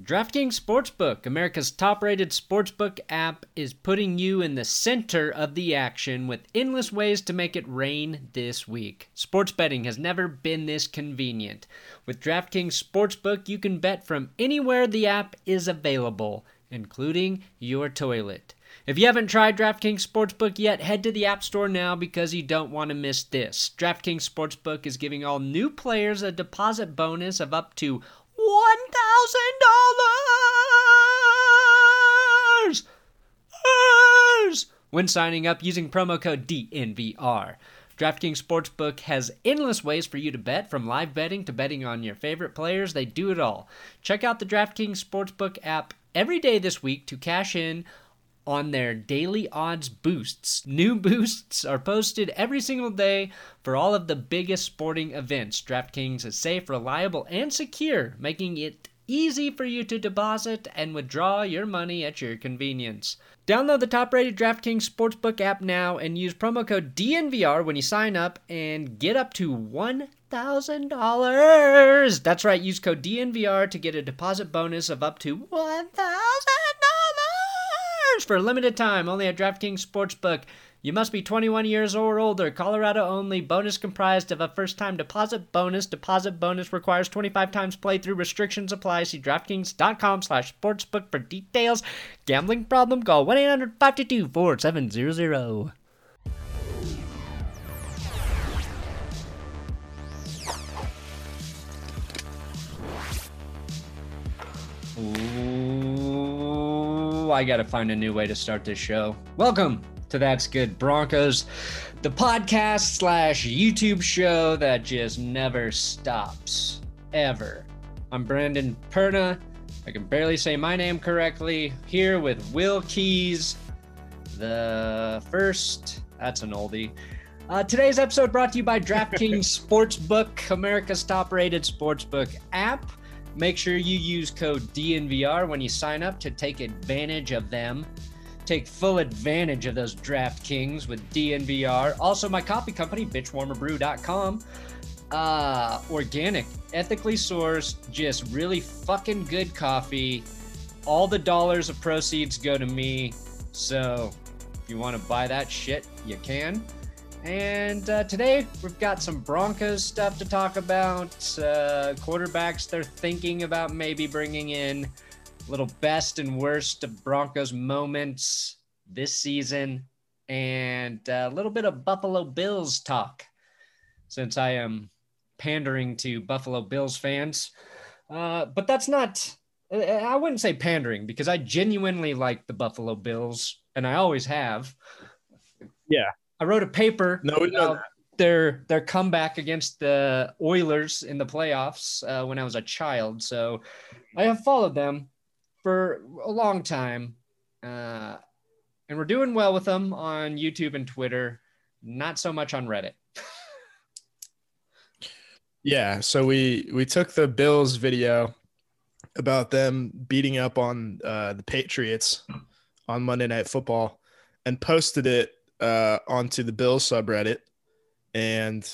DraftKings Sportsbook, America's top rated sportsbook app, is putting you in the center of the action with endless ways to make it rain this week. Sports betting has never been this convenient. With DraftKings Sportsbook, you can bet from anywhere the app is available, including your toilet. If you haven't tried DraftKings Sportsbook yet, head to the App Store now because you don't want to miss this. DraftKings Sportsbook is giving all new players a deposit bonus of up to $1,000 when signing up using promo code DNVR. DraftKings Sportsbook has endless ways for you to bet, from live betting to betting on your favorite players. They do it all. Check out the DraftKings Sportsbook app every day this week to cash in on their daily odds boosts. New boosts are posted every single day for all of the biggest sporting events. DraftKings is safe, reliable, and secure, making it easy for you to deposit and withdraw your money at your convenience. Download the top rated DraftKings Sportsbook app now and use promo code DNVR when you sign up and get up to $1,000. That's right, use code DNVR to get a deposit bonus of up to $1,000 for a limited time only at DraftKings Sportsbook. You must be 21 years or older. Colorado only. Bonus comprised of a first time deposit bonus. Deposit bonus requires 25 times playthrough. Restrictions apply. See DraftKings.com slash sportsbook for details. Gambling problem? Call 1 800 522 4700. Ooh, I gotta find a new way to start this show. Welcome to That's Good Broncos, the podcast slash YouTube show that just never stops, ever. I'm Brandon Perna. I can barely say my name correctly. Here with Will Keys, the first. That's an oldie. Uh, today's episode brought to you by DraftKings Sportsbook, America's top rated sportsbook app. Make sure you use code DNVR when you sign up to take advantage of them. Take full advantage of those DraftKings with DNVR. Also, my coffee company, benchwarmerbrew.com. Uh, organic, ethically sourced, just really fucking good coffee. All the dollars of proceeds go to me. So, if you want to buy that shit, you can. And uh, today we've got some Broncos stuff to talk about. Uh, quarterbacks they're thinking about maybe bringing in. Little best and worst of Broncos moments this season, and a little bit of Buffalo Bills talk. Since I am pandering to Buffalo Bills fans, uh, but that's not. I wouldn't say pandering because I genuinely like the Buffalo Bills, and I always have. Yeah. I wrote a paper No, about their their comeback against the Oilers in the playoffs uh, when I was a child. So I have followed them for a long time, uh, and we're doing well with them on YouTube and Twitter. Not so much on Reddit. Yeah, so we we took the Bills video about them beating up on uh, the Patriots on Monday Night Football and posted it uh, onto the Bills subreddit, and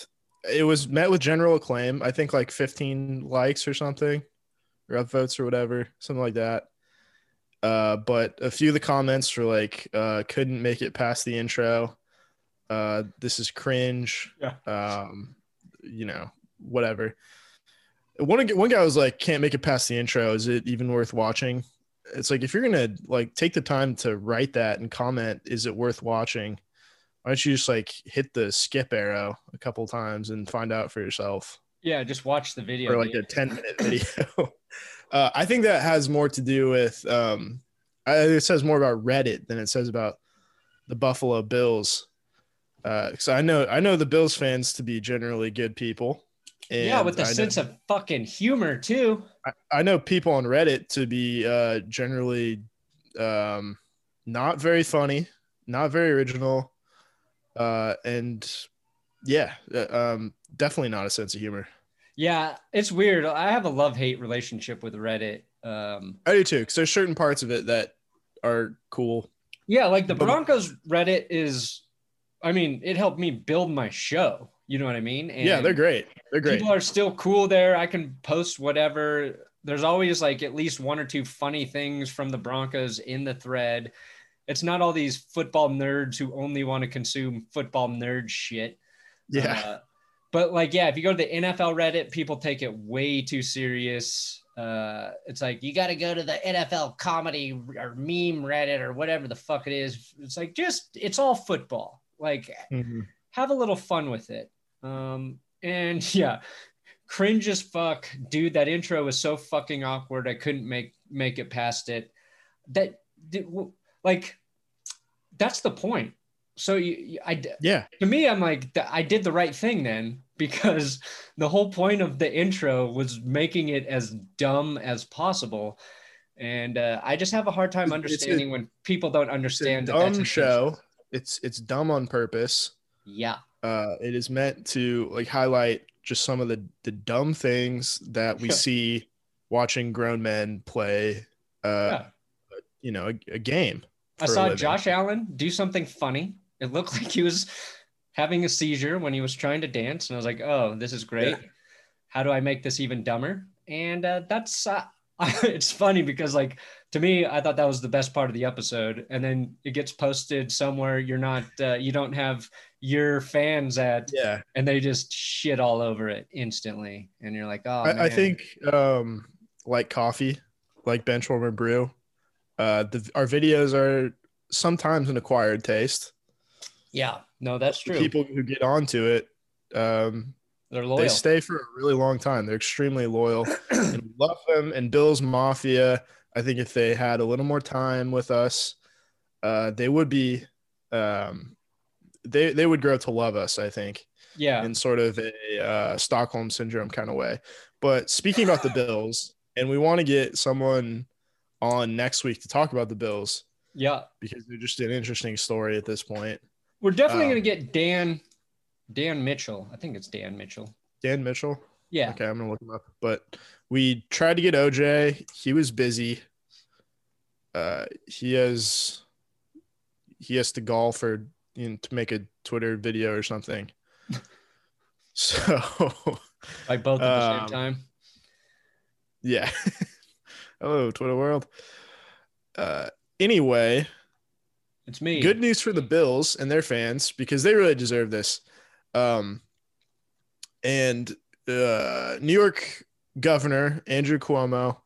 it was met with general acclaim. I think like 15 likes or something, or upvotes or whatever, something like that. Uh, but a few of the comments were like, uh, "Couldn't make it past the intro. Uh, this is cringe." Yeah. Um, you know, whatever. One one guy was like, "Can't make it past the intro. Is it even worth watching?" It's like if you're gonna like take the time to write that and comment, is it worth watching? Why don't you just like hit the skip arrow a couple times and find out for yourself, Yeah, just watch the video. or like a ten minute video? uh, I think that has more to do with. Um, I, it says more about Reddit than it says about the Buffalo Bills. Because I know I know the Bills fans to be generally good people. yeah, with the I know- sense of fucking humor too. I, I know people on Reddit to be uh, generally um, not very funny, not very original, uh, and yeah, uh, um, definitely not a sense of humor. Yeah, it's weird. I have a love hate relationship with Reddit. Um, I do too, because there's certain parts of it that are cool. Yeah, like the Broncos Reddit is, I mean, it helped me build my show. You know what I mean? And yeah, they're great. They're great. People are still cool there. I can post whatever. there's always like at least one or two funny things from the Broncos in the thread. It's not all these football nerds who only want to consume football nerd shit. Yeah. Uh, but like, yeah, if you go to the NFL Reddit, people take it way too serious. Uh, it's like you got to go to the NFL comedy or meme Reddit or whatever the fuck it is. It's like just it's all football. Like, Mhm. have a little fun with it. Um, and yeah, cringe as fuck, dude. That intro was so fucking awkward. I couldn't make make it past it. That like that's the point. So you, I Yeah. to me, I'm like, I did the right thing then because the whole point of the intro was making it as dumb as possible. And uh, I just have a hard time It's a- understanding when people don't It's a understand that dumb show. It's it's dumb on purpose. Yeah. Uh, it is meant to like highlight just some of the the dumb things that we see watching grown men play. Uh, Yeah. you know, a, a game. I saw. Josh Allen do something funny. It looked like he was having a seizure when he was trying to dance. And I was like, oh, this is great. Yeah. How do I make this even dumber? And uh, that's, uh, it's funny because, like, to me, I thought that was the best part of the episode. And then it gets posted somewhere you're not, uh, you don't have your fans at, Yeah. and they just shit all over it instantly. And you're like, oh, I, I think um like coffee, like benchwarmer brew. Uh, the, our videos are sometimes an acquired taste. yeah, no, that's The true. people who get onto it, um, They're loyal. they stay for a really long time. They're extremely loyal and we love them. And Bills Mafia, I think if they had a little more time with us, uh, they would be, um, they they would grow to love us. I think yeah. in sort of a uh, Stockholm syndrome kind of way. But speaking about the Bills, and we want to get someone on next week to talk about the Bills yeah. because they're just an interesting story at this point. We're definitely Um, going to get Dan, Dan Mitchell. I think it's Dan Mitchell. Dan Mitchell. Yeah. Okay, I'm gonna look him up. But we tried to get OJ. He was busy. Uh, he has he has to golf or you know, to make a Twitter video or something. So Like both at the Um, same time. yeah. Hello, Twitter world. Uh, anyway, It's me. good news for the Bills and their fans because they really deserve this. Um, and uh, New York Governor Andrew Cuomo,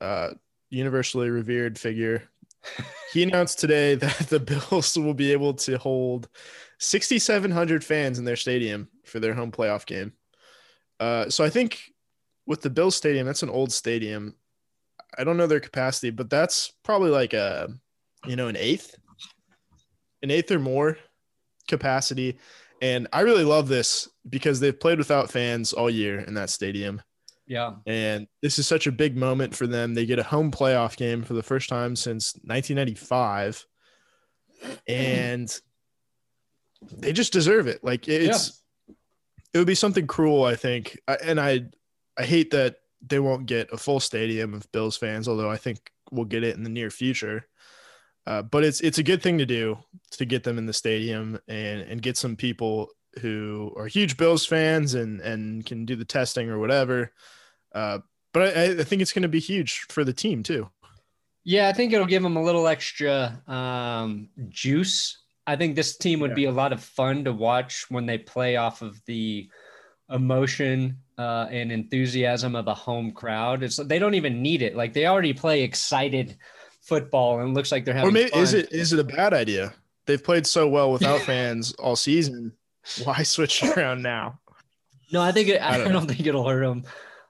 uh, universally revered figure, he announced today that the Bills will be able to hold 6,700 fans in their stadium for their home playoff game. Uh, so I think with the Bills Stadium, that's an old stadium. I don't know their capacity, but that's probably like a, you know, an eighth, an eighth or more capacity. And I really love this because they've played without fans all year in that stadium. Yeah. And this is such a big moment for them. They get a home playoff game for the first time since 1995. And they just deserve it. Like it's, it would be something cruel, I think. I, and I, I hate that they won't get a full stadium of Bills fans, although I think we'll get it in the near future. Uh, but it's it's a good thing to do to get them in the stadium and and get some people who are huge Bills fans and and can do the testing or whatever. Uh, but I, I think it's going to be huge for the team too. Yeah. I think it'll give them a little extra um, juice. I think this team would Yeah. be a lot of fun to watch when they play off of the emotion uh, and enthusiasm of a home crowd. It's they don't even need it. Like they already play excited football and it looks like they're having Or maybe fun. is it is it a bad idea? They've played so well without fans all season. Why switch around now? No, I think it, I, I don't don't, think it'll hurt them.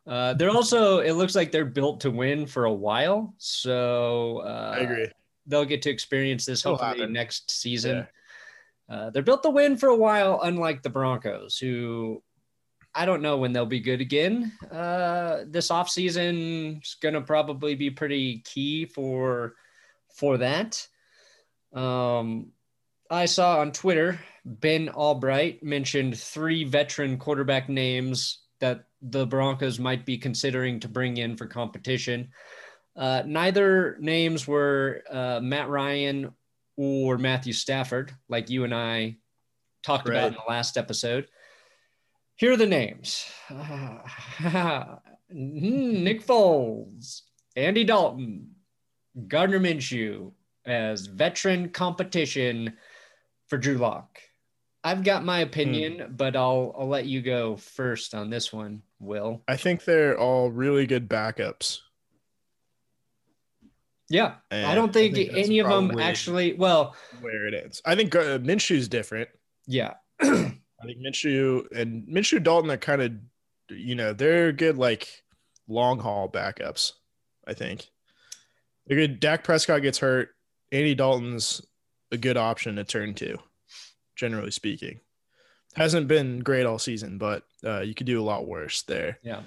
Uh, they're also. It looks like they're built to win for a while, so uh, I agree. They'll get to experience this It'll hopefully happen. next season. Uh, they're built to win for a while, unlike the Broncos, who I don't know when they'll be good again. Uh, this offseason is going to probably be pretty key for for that. Um, I saw on Twitter Ben Albright mentioned three veteran quarterback names that the Broncos might be considering to bring in for competition. Uh, neither names were uh, Matt Ryan or Matthew Stafford, like you and I talked about in the last episode. Here are the names Mhm, Nick Foles, Andy Dalton, Gardner Minshew as veteran competition for Drew Lock. I've got my opinion, but I'll I'll let you go first on this one, Will. I think they're all really good backups. Yeah, And I don't think, that's any of them actually. Well, where it ends. I think uh, Minshew's different. yeah, I think Minshew and Minshew Dalton are kind of, you know, they're good like long haul backups. I think they're good. Dak Prescott gets hurt. Andy Dalton's a good option to turn to, generally speaking. Hasn't been great all season, but uh, you could do a lot worse there. yeah.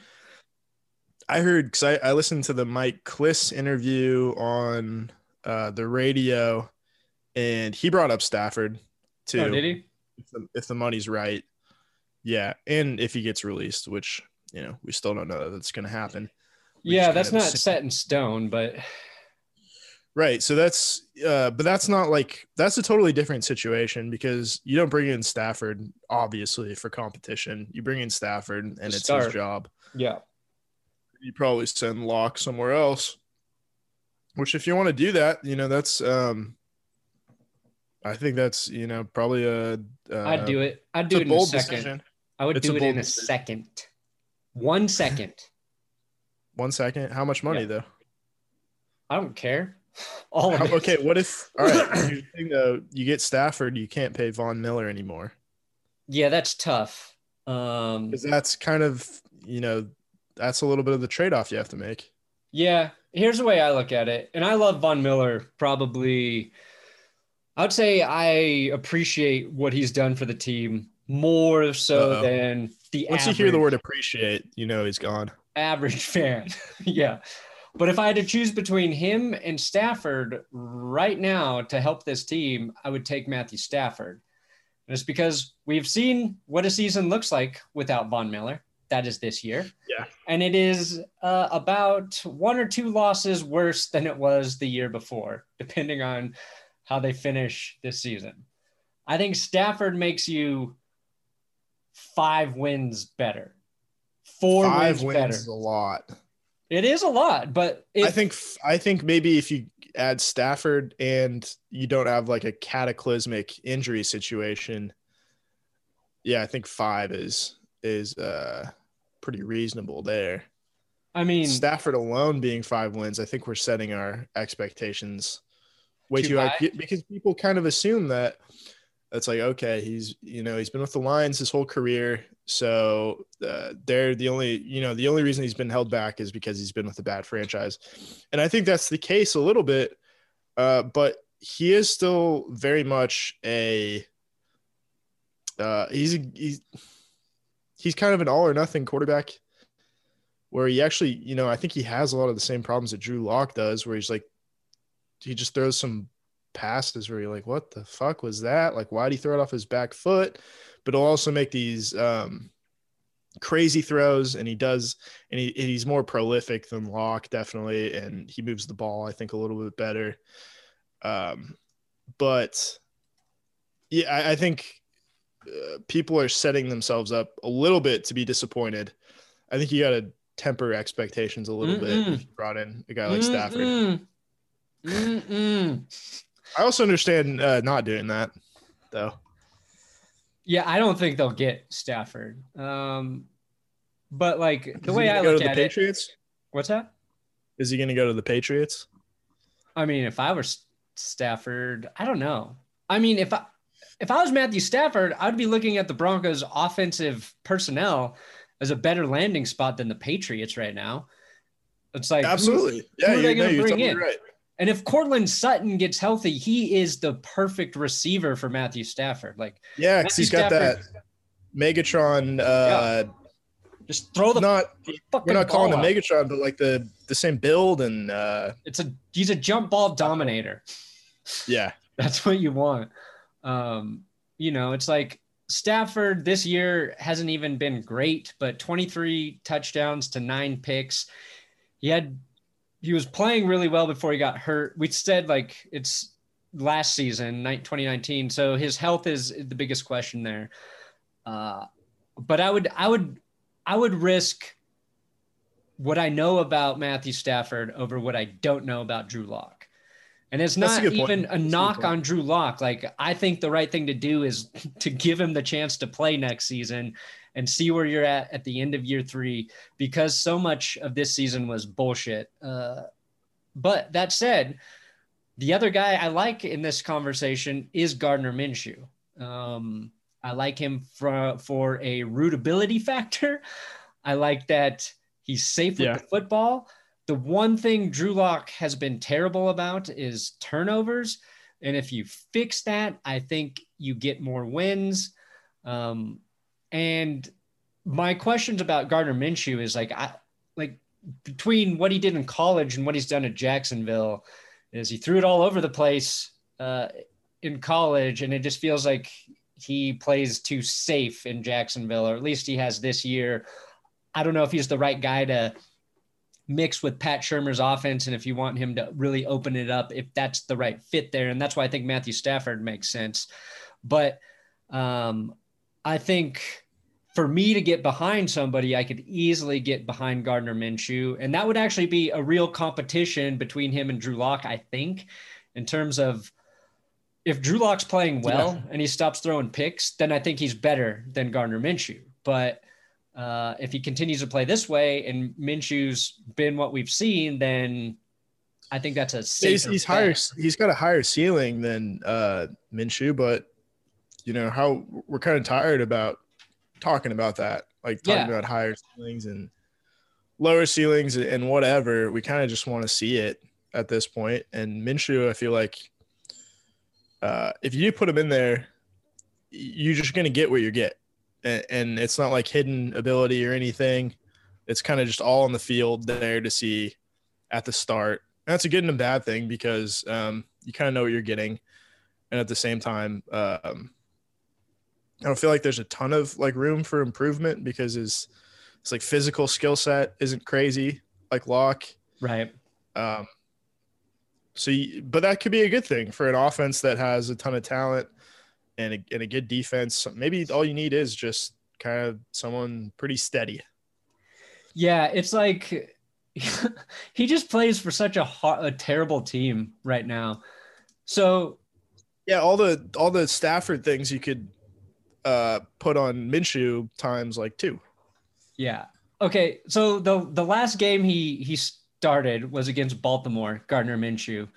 I heard because I, I listened to the Mike Klis interview on uh, the radio, and he brought up Stafford too. Oh, did he? If the, if the money's right. Yeah, and if he gets released, which you know we still don't know that that's going to happen. We Yeah, that's not assume- set in stone, but Right. So that's uh but that's not like that's a totally different situation because you don't bring in Stafford obviously for competition. You bring in Stafford and it's start. his job. yeah, You probably send Lock somewhere else. Which if you want to do that, you know, that's um I think that's, you know, probably a uh, I'd do it. I'd do it in a second. decision. I would It's do it in a decision. second. One second. One second. How much money Yeah. though? I don't care. All of How- it. okay, what if all right, the thing though, you get Stafford, you can't pay Von Miller anymore. Yeah, that's tough. Um, Because that's kind of, you know, that's a little bit of the trade-off you have to make. yeah, here's the way I look at it. And I love Von Miller probably. I would say I appreciate what he's done for the team more so Uh-oh. than the Once average, you hear the word appreciate, you know he's gone. average fan. yeah. But if I had to choose between him and Stafford right now to help this team, I would take Matthew Stafford. And it's because we've seen what a season looks like without Von Miller. That is this year. Yeah. And it is uh, about one or two losses worse than it was the year before, depending on how they finish this season. I think Stafford makes you five wins better, four Five wins, wins better. is a lot. It is a lot, but I think I think maybe if you add Stafford and you don't have like a cataclysmic injury situation, yeah, I think five is is uh pretty reasonable there. I mean, Stafford alone being five wins, I think we're setting our expectations way Too too, high. because people kind of assume that it's like okay, he's you know he's been with the Lions his whole career, so uh, they're the only you know the only reason he's been held back is because he's been with a bad franchise, and I think that's the case a little bit, uh, but he is still very much a uh, he's a, he's he's kind of an all or nothing quarterback where he actually, you know, I think he has a lot of the same problems that Drew Lock does, where he's like, he just throws some passes where you're like, what the fuck was that? Like, why did he throw it off his back foot? But he'll also make these um, crazy throws, and he does, and he, he's more prolific than Lock, definitely, and he moves the ball, I think, a little bit better. Um, but yeah, I, I think uh, people are setting themselves up a little bit to be disappointed. I think you got to temper expectations a little bit Mm-mm. if you brought in a guy like Stafford. Mm-mm. I also understand uh, not doing that though. Yeah, I don't think they'll get Stafford. Um, but like the Is way I look to the at it, Patriots, what's that? is he going to go to the Patriots? I mean, if I were Stafford, I don't know. I mean, if I if I was Matthew Stafford, I'd be looking at the Broncos' offensive personnel as a better landing spot than the Patriots right now. It's like who- Absolutely. Yeah, who are they gonna you're bring in? right. And if Courtland Sutton gets healthy, he is the perfect receiver for Matthew Stafford. Like, Yeah, because he's got Stafford- that Megatron. Uh, just throw the Not fucking we're not calling him. Megatron, but like the the same build and uh, It's a he's a jump ball dominator. yeah, That's what you want. Um, you know, it's like Stafford this year hasn't even been great, but 23 touchdowns to nine picks. He had he was playing really well before he got hurt. We said like it's last season, ni- 2019. So his health is the biggest question there. Uh, but I would I would I would risk what I know about Matthew Stafford over what I don't know about Drew Lock. And it's That's a not point. even a That's knock point. on Drew Lock. Like I think the right thing to do is to give him the chance to play next season and see where you're at at the end of year three, because so much of this season was bullshit. Uh, but that said, the other guy I like in this conversation is Gardner Minshew. Um, I like him for for a rootability factor. I like that he's safe with Yeah. the football. The one thing Drew Lock has been terrible about is turnovers. And if you fix that, I think you get more wins. Um, and my questions about Gardner Minshew is like, I like between what he did in college and what he's done at Jacksonville, is he threw it all over the place uh, in college, and it just feels like he plays too safe in Jacksonville, or at least he has this year. I don't know if he's the right guy to mix with Pat Shurmur's offense, and if you want him to really open it up, if that's the right fit there, and that's why I think Matthew Stafford makes sense. But um, I think for me to get behind somebody, I could easily get behind Gardner Minshew, and that would actually be a real competition between him and Drew Lock. I think, in terms of if Drew Lock's playing well Yeah. and he stops throwing picks, then I think he's better than Gardner Minshew. But uh, if he continues to play this way and Minshew's been what we've seen, then I think that's a safer he's, he's higher. He's got a higher ceiling than uh, Minshew, but you know how we're kind of tired about talking about that, like talking Yeah. about higher ceilings and lower ceilings and whatever. We kind of just want to see it at this point. And Minshew, I feel like uh, if you put him in there, you're just gonna get what you get, and, and it's not like hidden ability or anything. It's kind of just all on the field there to see at the start. And that's a good and a bad thing because um, you kind of know what you're getting, and at the same time, um, I don't feel like there's a ton of like room for improvement because his it's like physical skill set isn't crazy like Lock. right. Um, so, you, but that could be a good thing for an offense that has a ton of talent and a, and a good defense. Maybe all you need is just kind of someone pretty steady. Yeah, it's like he just plays for such a, hot, a terrible team right now. So Yeah, all the all the Stafford things you could uh, put on Minshew times like two. Yeah. Okay. So the the last game he he started was against Baltimore, Gardner Minshew.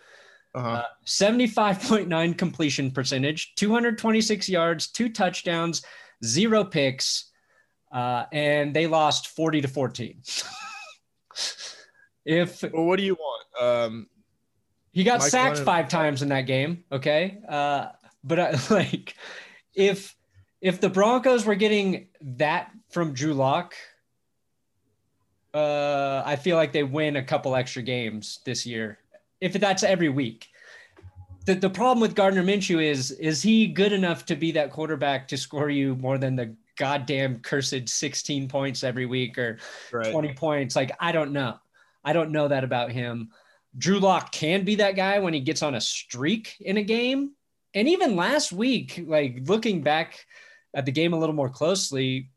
Uh-huh. Uh, 75.9 completion percentage, 226 yards, two touchdowns, zero picks, uh, and they lost 40 to 14. if well, what do you want? Um, he got Mike sacked five times in that game, okay, uh, but I, like if if the Broncos were getting that from Drew Lock, uh, I feel like they win a couple extra games this year. If that's every week. The, the problem with Gardner Minshew is is he good enough to be that quarterback to score you more than the goddamn cursed 16 points every week or 20 points? Like I don't know. I don't know that about him. Drew Lock can be that guy when he gets on a streak in a game. And even last week, like looking back at the game a little more closely,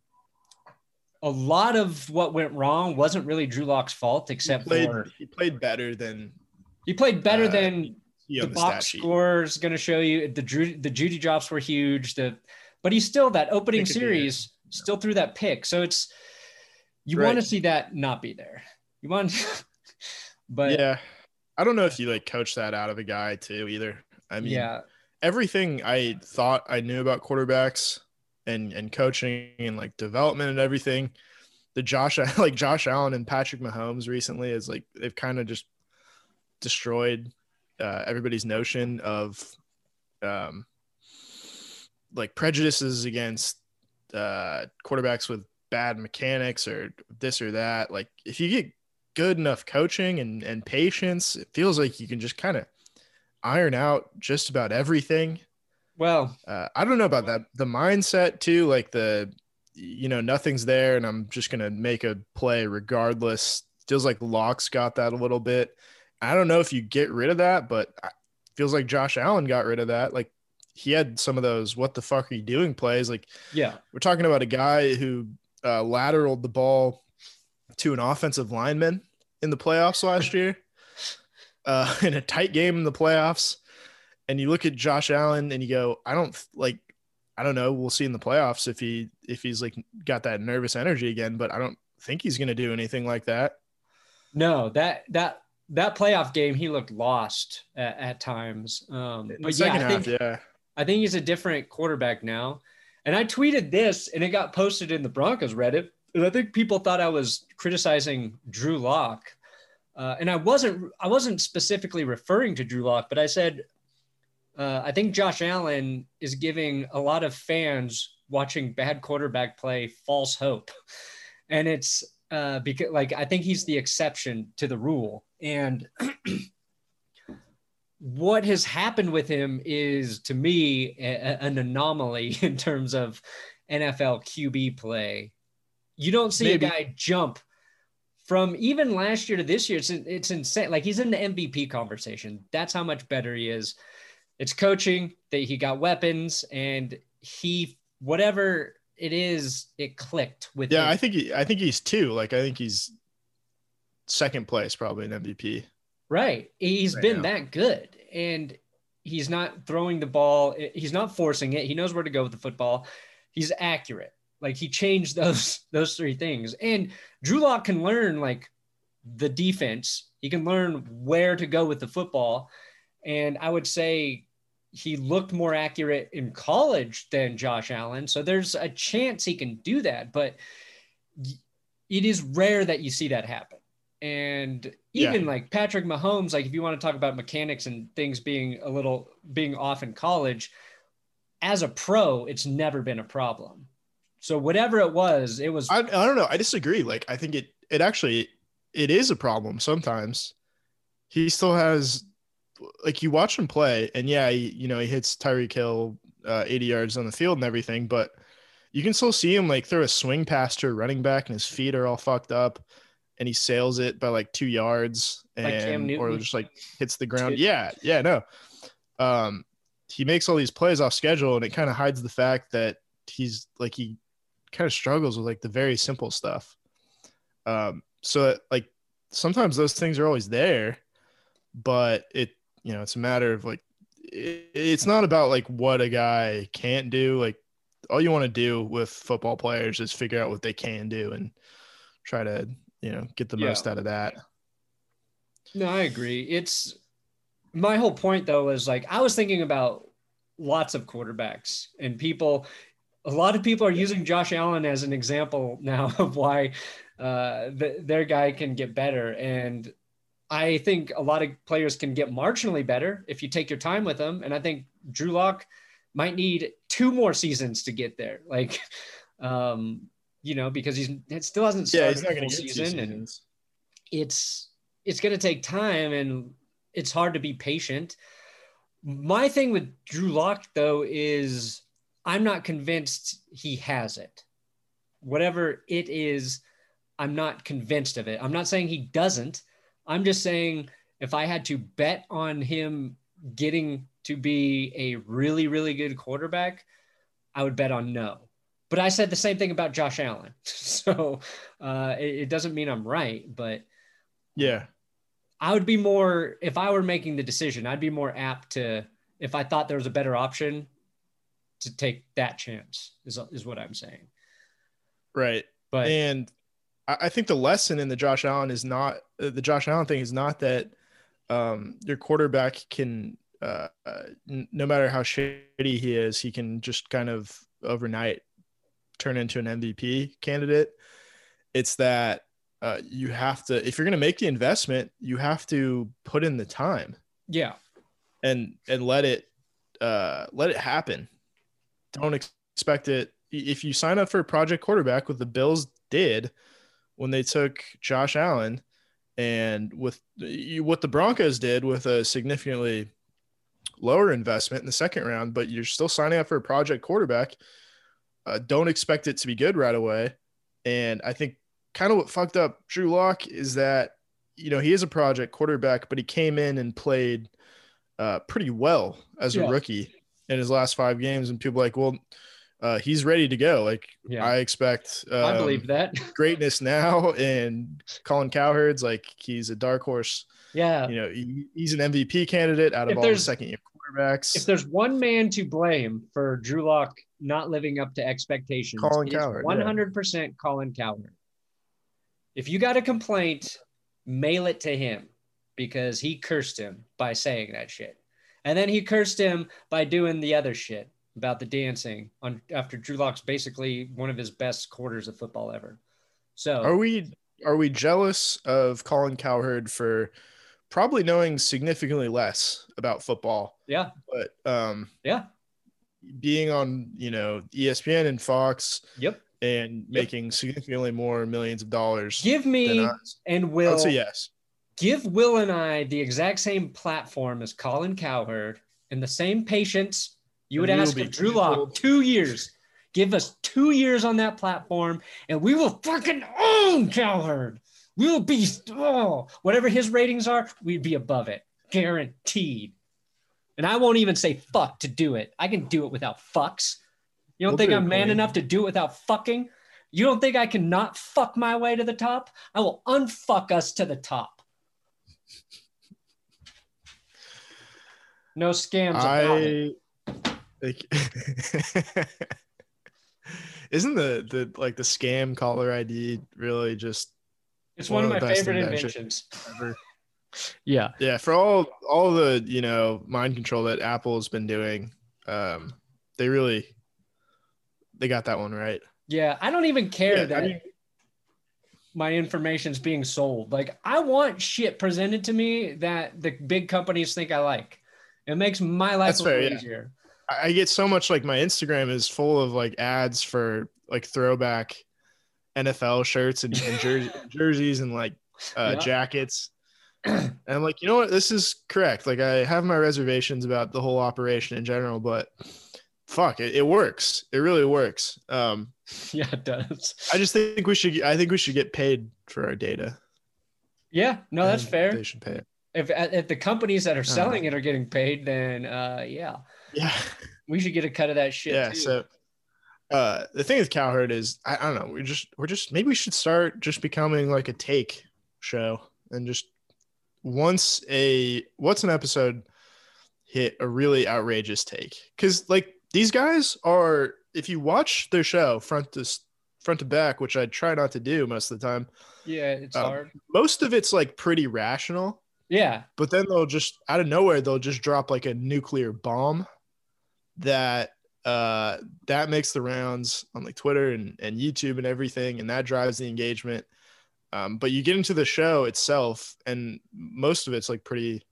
a lot of what went wrong wasn't really Drew Lock's fault, He except played, for he played better than he played better uh, than the the box score is going to show you the Drew, the Jeudy drops were huge. The but he's still that opening It could be series still threw that pick. So it's you Right. want to see that not be there. You want, but yeah, I don't know if you like coach that out of a guy too either. I mean, yeah, everything I thought I knew about quarterbacks and and coaching and like development and everything, the Josh like Josh Allen and Patrick Mahomes recently is like they've kind of just destroyed uh, everybody's notion of um like prejudices against uh quarterbacks with bad mechanics or this or that. Like if you get good enough coaching and and patience, it feels like you can just kind of iron out just about everything. Well, Uh, I don't know about that. The mindset too, like the, you know, nothing's there, and I'm just gonna make a play regardless. Feels like Lock's got that a little bit. I don't know if you get rid of that, but I- feels like Josh Allen got rid of that. Like he had some of those "what the fuck are you doing" plays. Like yeah, we're talking about a guy who uh, lateraled the ball to an offensive lineman in the playoffs last year, uh, in a tight game in the playoffs. And you look at Josh Allen and you go, I don't like, I don't know. We'll see in the playoffs if he if he's like got that nervous energy again, but I don't think he's going to do anything like that. No, that that that playoff game, he looked lost at, at times. Um, but yeah, I think, yeah, I think he's a different quarterback now. And I tweeted this, and it got posted in the Broncos Reddit. And I think people thought I was criticizing Drew Lock, uh, and I wasn't. I wasn't specifically referring to Drew Lock, but I said uh, I think Josh Allen is giving a lot of fans watching bad quarterback play false hope, and it's uh, because like I think he's the exception to the rule. And what has happened with him is, to me, a, an anomaly in terms of NFL QB play. You don't see Maybe. a guy jump from even last year to this year. It's it's insane. Like he's in the MVP conversation. That's how much better he is. It's coaching that he got weapons and he whatever it is, it clicked with. Yeah, I think he, I think he's two. Like I think he's second place, probably an MVP. Right. He's right been now. that good, and he's not throwing the ball. He's not forcing it. He knows where to go with the football. He's accurate. Like he changed those those three things. And Drew Lock can learn like the defense. He can learn where to go with the football. And I would say he looked more accurate in college than Josh Allen. So there's a chance he can do that, but it is rare that you see that happen. And even yeah. like Patrick Mahomes, like if you want to talk about mechanics and things being a little being off in college, as a pro, it's never been a problem. So whatever it was, it was. I, I don't know. I disagree. Like I think it it actually it is a problem sometimes. He still has like you watch him play, and yeah, he, you know he hits Tyreek Hill uh, 80 yards on the field and everything, but you can still see him like throw a swing pass to a running back, and his feet are all fucked up, and he sails it by like two yards, and like or just like hits the ground. Yeah, yeah, no. Um, he makes all these plays off schedule, and it kind of hides the fact that he's like he kind of struggles with like the very simple stuff. Um, so like sometimes those things are always there, but it you know, it's a matter of like, it, it's not about like what a guy can't do. Like, all you want to do with football players is figure out what they can do and try to, you know, get the yeah. most out of that. No, I agree. It's my whole point though is like I was thinking about lots of quarterbacks and people a lot of people are using Josh Allen as an example now of why uh, the, their guy can get better. And I think a lot of players can get marginally better if you take your time with them. And I think Drew Lock might need two more seasons to get there. Like, um, you know, because he's it still hasn't started yeah, the season, and it's it's going to take time, and it's hard to be patient. My thing with Drew Lock though is I'm not convinced he has it. Whatever it is, I'm not convinced of it. I'm not saying he doesn't. I'm just saying if I had to bet on him getting to be a really, really good quarterback, I would bet on no. But I said the same thing about Josh Allen. So uh, it, it doesn't mean I'm right, but yeah, I would be more, if I were making the decision, I'd be more apt to, if I thought there was a better option, to take that chance, is, is what I'm saying. Right. But, and I think the lesson in the Josh Allen is not uh, the Josh Allen thing is not that um, your quarterback can, uh, uh, no matter how shitty he is, he can just kind of overnight turn into an MVP candidate. It's that uh, you have to, if you're going to make the investment, you have to put in the time. Yeah. And, and let it, uh, let it happen. Don't expect it. If you sign up for a project quarterback, with the Bills did, when they took Josh Allen and with what the Broncos did with a significantly lower investment in the second round, but you're still signing up for a project quarterback. Uh, don't expect it to be good right away. And I think kind of what fucked up Drew Lock is that, you know, he is a project quarterback, but he came in and played uh, pretty well as yeah. a rookie in his last five games. And people like, well, uh, he's ready to go. Like Yeah. I expect um, I believe that. greatness now, and Colin Cowherd's like he's a dark horse. yeah. You know, he, he's an MVP candidate out If of all the second year quarterbacks. If there's one man to blame for Drew Lock not living up to expectations, Colin Cowherd, 100% Colin Cowherd. If you got a complaint, mail it to him because he cursed him by saying that shit. And then he cursed him by doing the other shit about the dancing on after Drew Lock's basically one of his best quarters of football ever. So Are we are we jealous of Colin Cowherd for probably knowing significantly less about football, yeah, but um, yeah, being on you know ESPN and Fox yep. and making significantly more millions of dollars Give me and Will say yes. give Will and I the exact same platform as Colin Cowherd and the same patience you would ask of Drew Lock two years. Give us two years on that platform and we will fucking own Cowherd. We'll be, oh, whatever his ratings are, we'd be above it. Guaranteed. And I won't even say fuck to do it. I can do it without fucks. You don't We'll think do I'm man enough to do it without fucking? You don't think I cannot fuck my way to the top? I will unfuck us to the top. No scams about it. I like isn't the the like the scam caller ID really just It's one one, of of the my best favorite inventions. inventions. ever? Yeah. Yeah, for all all the you know mind control that Apple's been doing, um, they really they got that one right. Yeah. I don't even care Yeah, I that mean- my information's being sold. Like I want shit presented to me that the big companies think I like. It makes my life a little fair, yeah. easier. I get so much like my Instagram is full of like ads for like throwback NFL shirts and, and jer- jerseys and like uh, Yeah. jackets. And I'm like, you know what? This is correct. Like I have my reservations about the whole operation in general, but fuck, it, it works. It really works. Um, Yeah, it does. I just think we should. I think we should get paid for our data. Yeah, no, that's fair. They should pay it. If if the companies that are selling it are getting paid, then uh yeah, Yeah. we should get a cut of that shit. yeah. too. So uh the thing with Cowherd is I, I don't know, we're just we're just maybe we should start just becoming like a take show and just once a what's an episode hit a really outrageous take. Cause like these guys are if you watch their show front to front to back, which I try not to do most of the time, yeah, it's um, hard. most of it's like pretty rational. Yeah, but then they'll just out of nowhere they'll just drop like a nuclear bomb that uh that makes the rounds on like twitter and, and youtube and everything and that drives the engagement um, but you get into the show itself and most of it's like pretty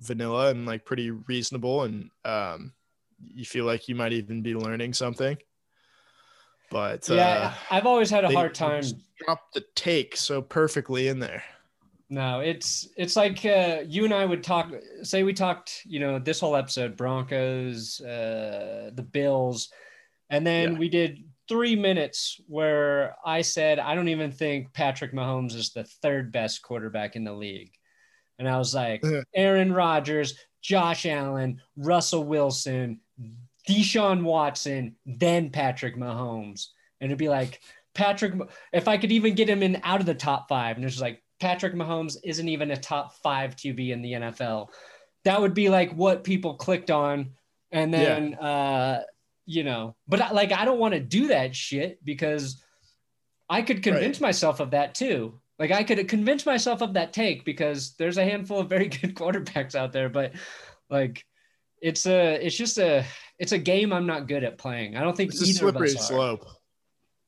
vanilla and like pretty reasonable and um you feel like you might even be learning something but yeah. uh, I've always had a hard time. just drop the take so perfectly in there No, it's it's like uh, you and I would talk. Say we talked, you know, this whole episode, Broncos, uh, the Bills, and then Yeah. we did three minutes where I said I don't even think Patrick Mahomes is the third best quarterback in the league, and I was like Aaron Rodgers, Josh Allen, Russell Wilson, Deshaun Watson, then Patrick Mahomes, and it'd be like Patrick. If I could even get him in out of the top five, and it's like Patrick Mahomes isn't even a top five QB in the NFL. That would be like what people clicked on, and then uh, you know, but I- like I don't want to do that shit because I could convince myself of that too. Like I could convince myself of that take because there's a handful of very good quarterbacks out there, but like it's a it's just a it's a game I'm not good at playing. I don't think it's a slippery of us are. slope.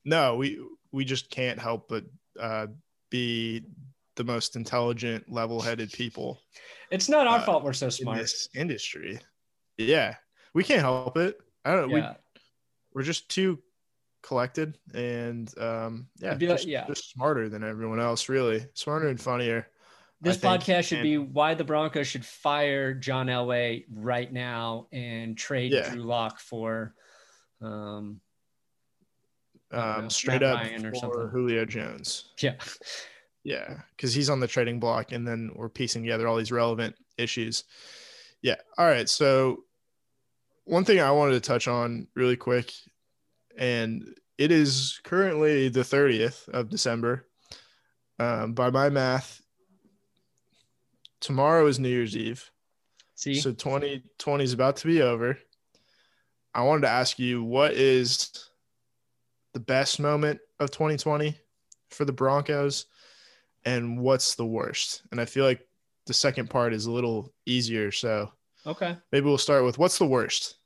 No, we we just can't help but uh, be the most intelligent, level-headed people It's not our uh, fault we're so in smart. this industry. Yeah, we can't help it. I don't. Yeah. We we're just too collected and um, yeah, like- just, yeah. just smarter than everyone else. Really smarter and funnier. This podcast should and- be why the Broncos should fire John Elway right now and trade Yeah. Drew Lock for um know, Um, straight Matt up Ryan or for something. Julio Jones. yeah. Yeah, because he's on the trading block, and then we're piecing together all these relevant issues. Yeah. All right. So, one thing I wanted to touch on really quick and it is currently the 30th of December. Um, by my math, tomorrow is New Year's Eve. See, So 2020 is about to be over. I wanted to ask you what is the best moment of 2020 for the Broncos and what's the worst? And I feel like the second part is a little easier. So okay. maybe we'll start with what's the worst?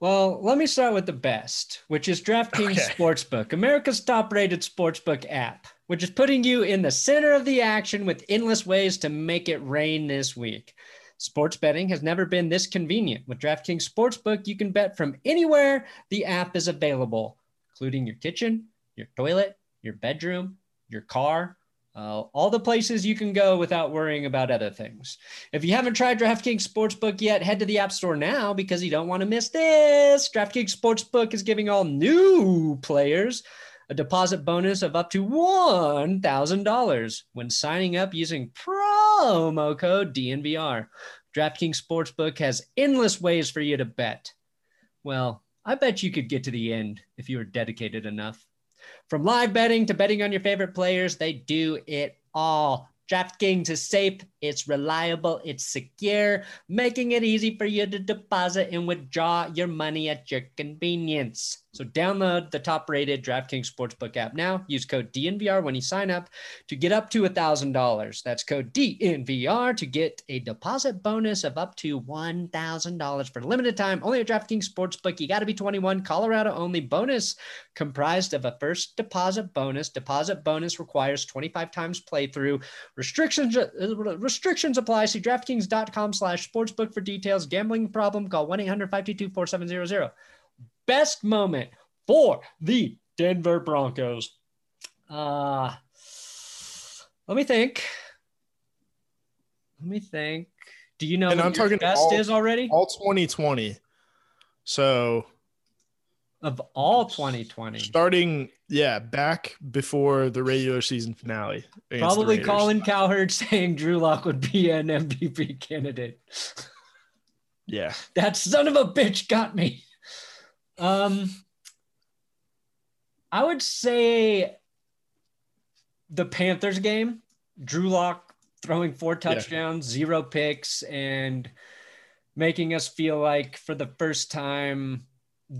Well, let me start with the best, which is DraftKings Okay. Sportsbook, America's top rated sportsbook app, which is putting you in the center of the action with endless ways to make it rain this week. Sports betting has never been this convenient. With DraftKings Sportsbook, you can bet from anywhere the app is available, including your kitchen, your toilet, your bedroom, your car, uh, all the places you can go without worrying about other things. If you haven't tried DraftKings Sportsbook yet, head to the App Store now because you don't want to miss this. DraftKings Sportsbook is giving all new players a deposit bonus of up to $1,000 when signing up using promo code DNVR. DraftKings Sportsbook has endless ways for you to bet. Well, I bet you could get to the end if you were dedicated enough. From live betting to betting on your favorite players, they do it all. DraftKings is safe, it's reliable, it's secure, making it easy for you to deposit and withdraw your money at your convenience. So download the top-rated DraftKings Sportsbook app now. Use code DNVR when you sign up to get up to $1,000. That's code DNVR to get a deposit bonus of up to $1,000 for a limited time. Only at DraftKings Sportsbook. You got to be 21. Colorado only. Bonus comprised of a first deposit bonus. Deposit bonus requires 25 times playthrough. Restrictions uh, restrictions apply. See DraftKings.com slash sportsbook for details. Gambling problem? Call 1-800-522-4700. Best moment for the Denver Broncos. Uh, let me think. Let me think. Do you know And what I'm talking best all- is already? All 2020. So of all 2020. starting, yeah, back before the regular season finale. Probably Colin Cowherd saying Drew Lock would be an MVP candidate. Yeah. That son of a bitch got me. Um, I would say the Panthers game. Drew Lock throwing four Yeah. touchdowns, zero picks, and making us feel like for the first time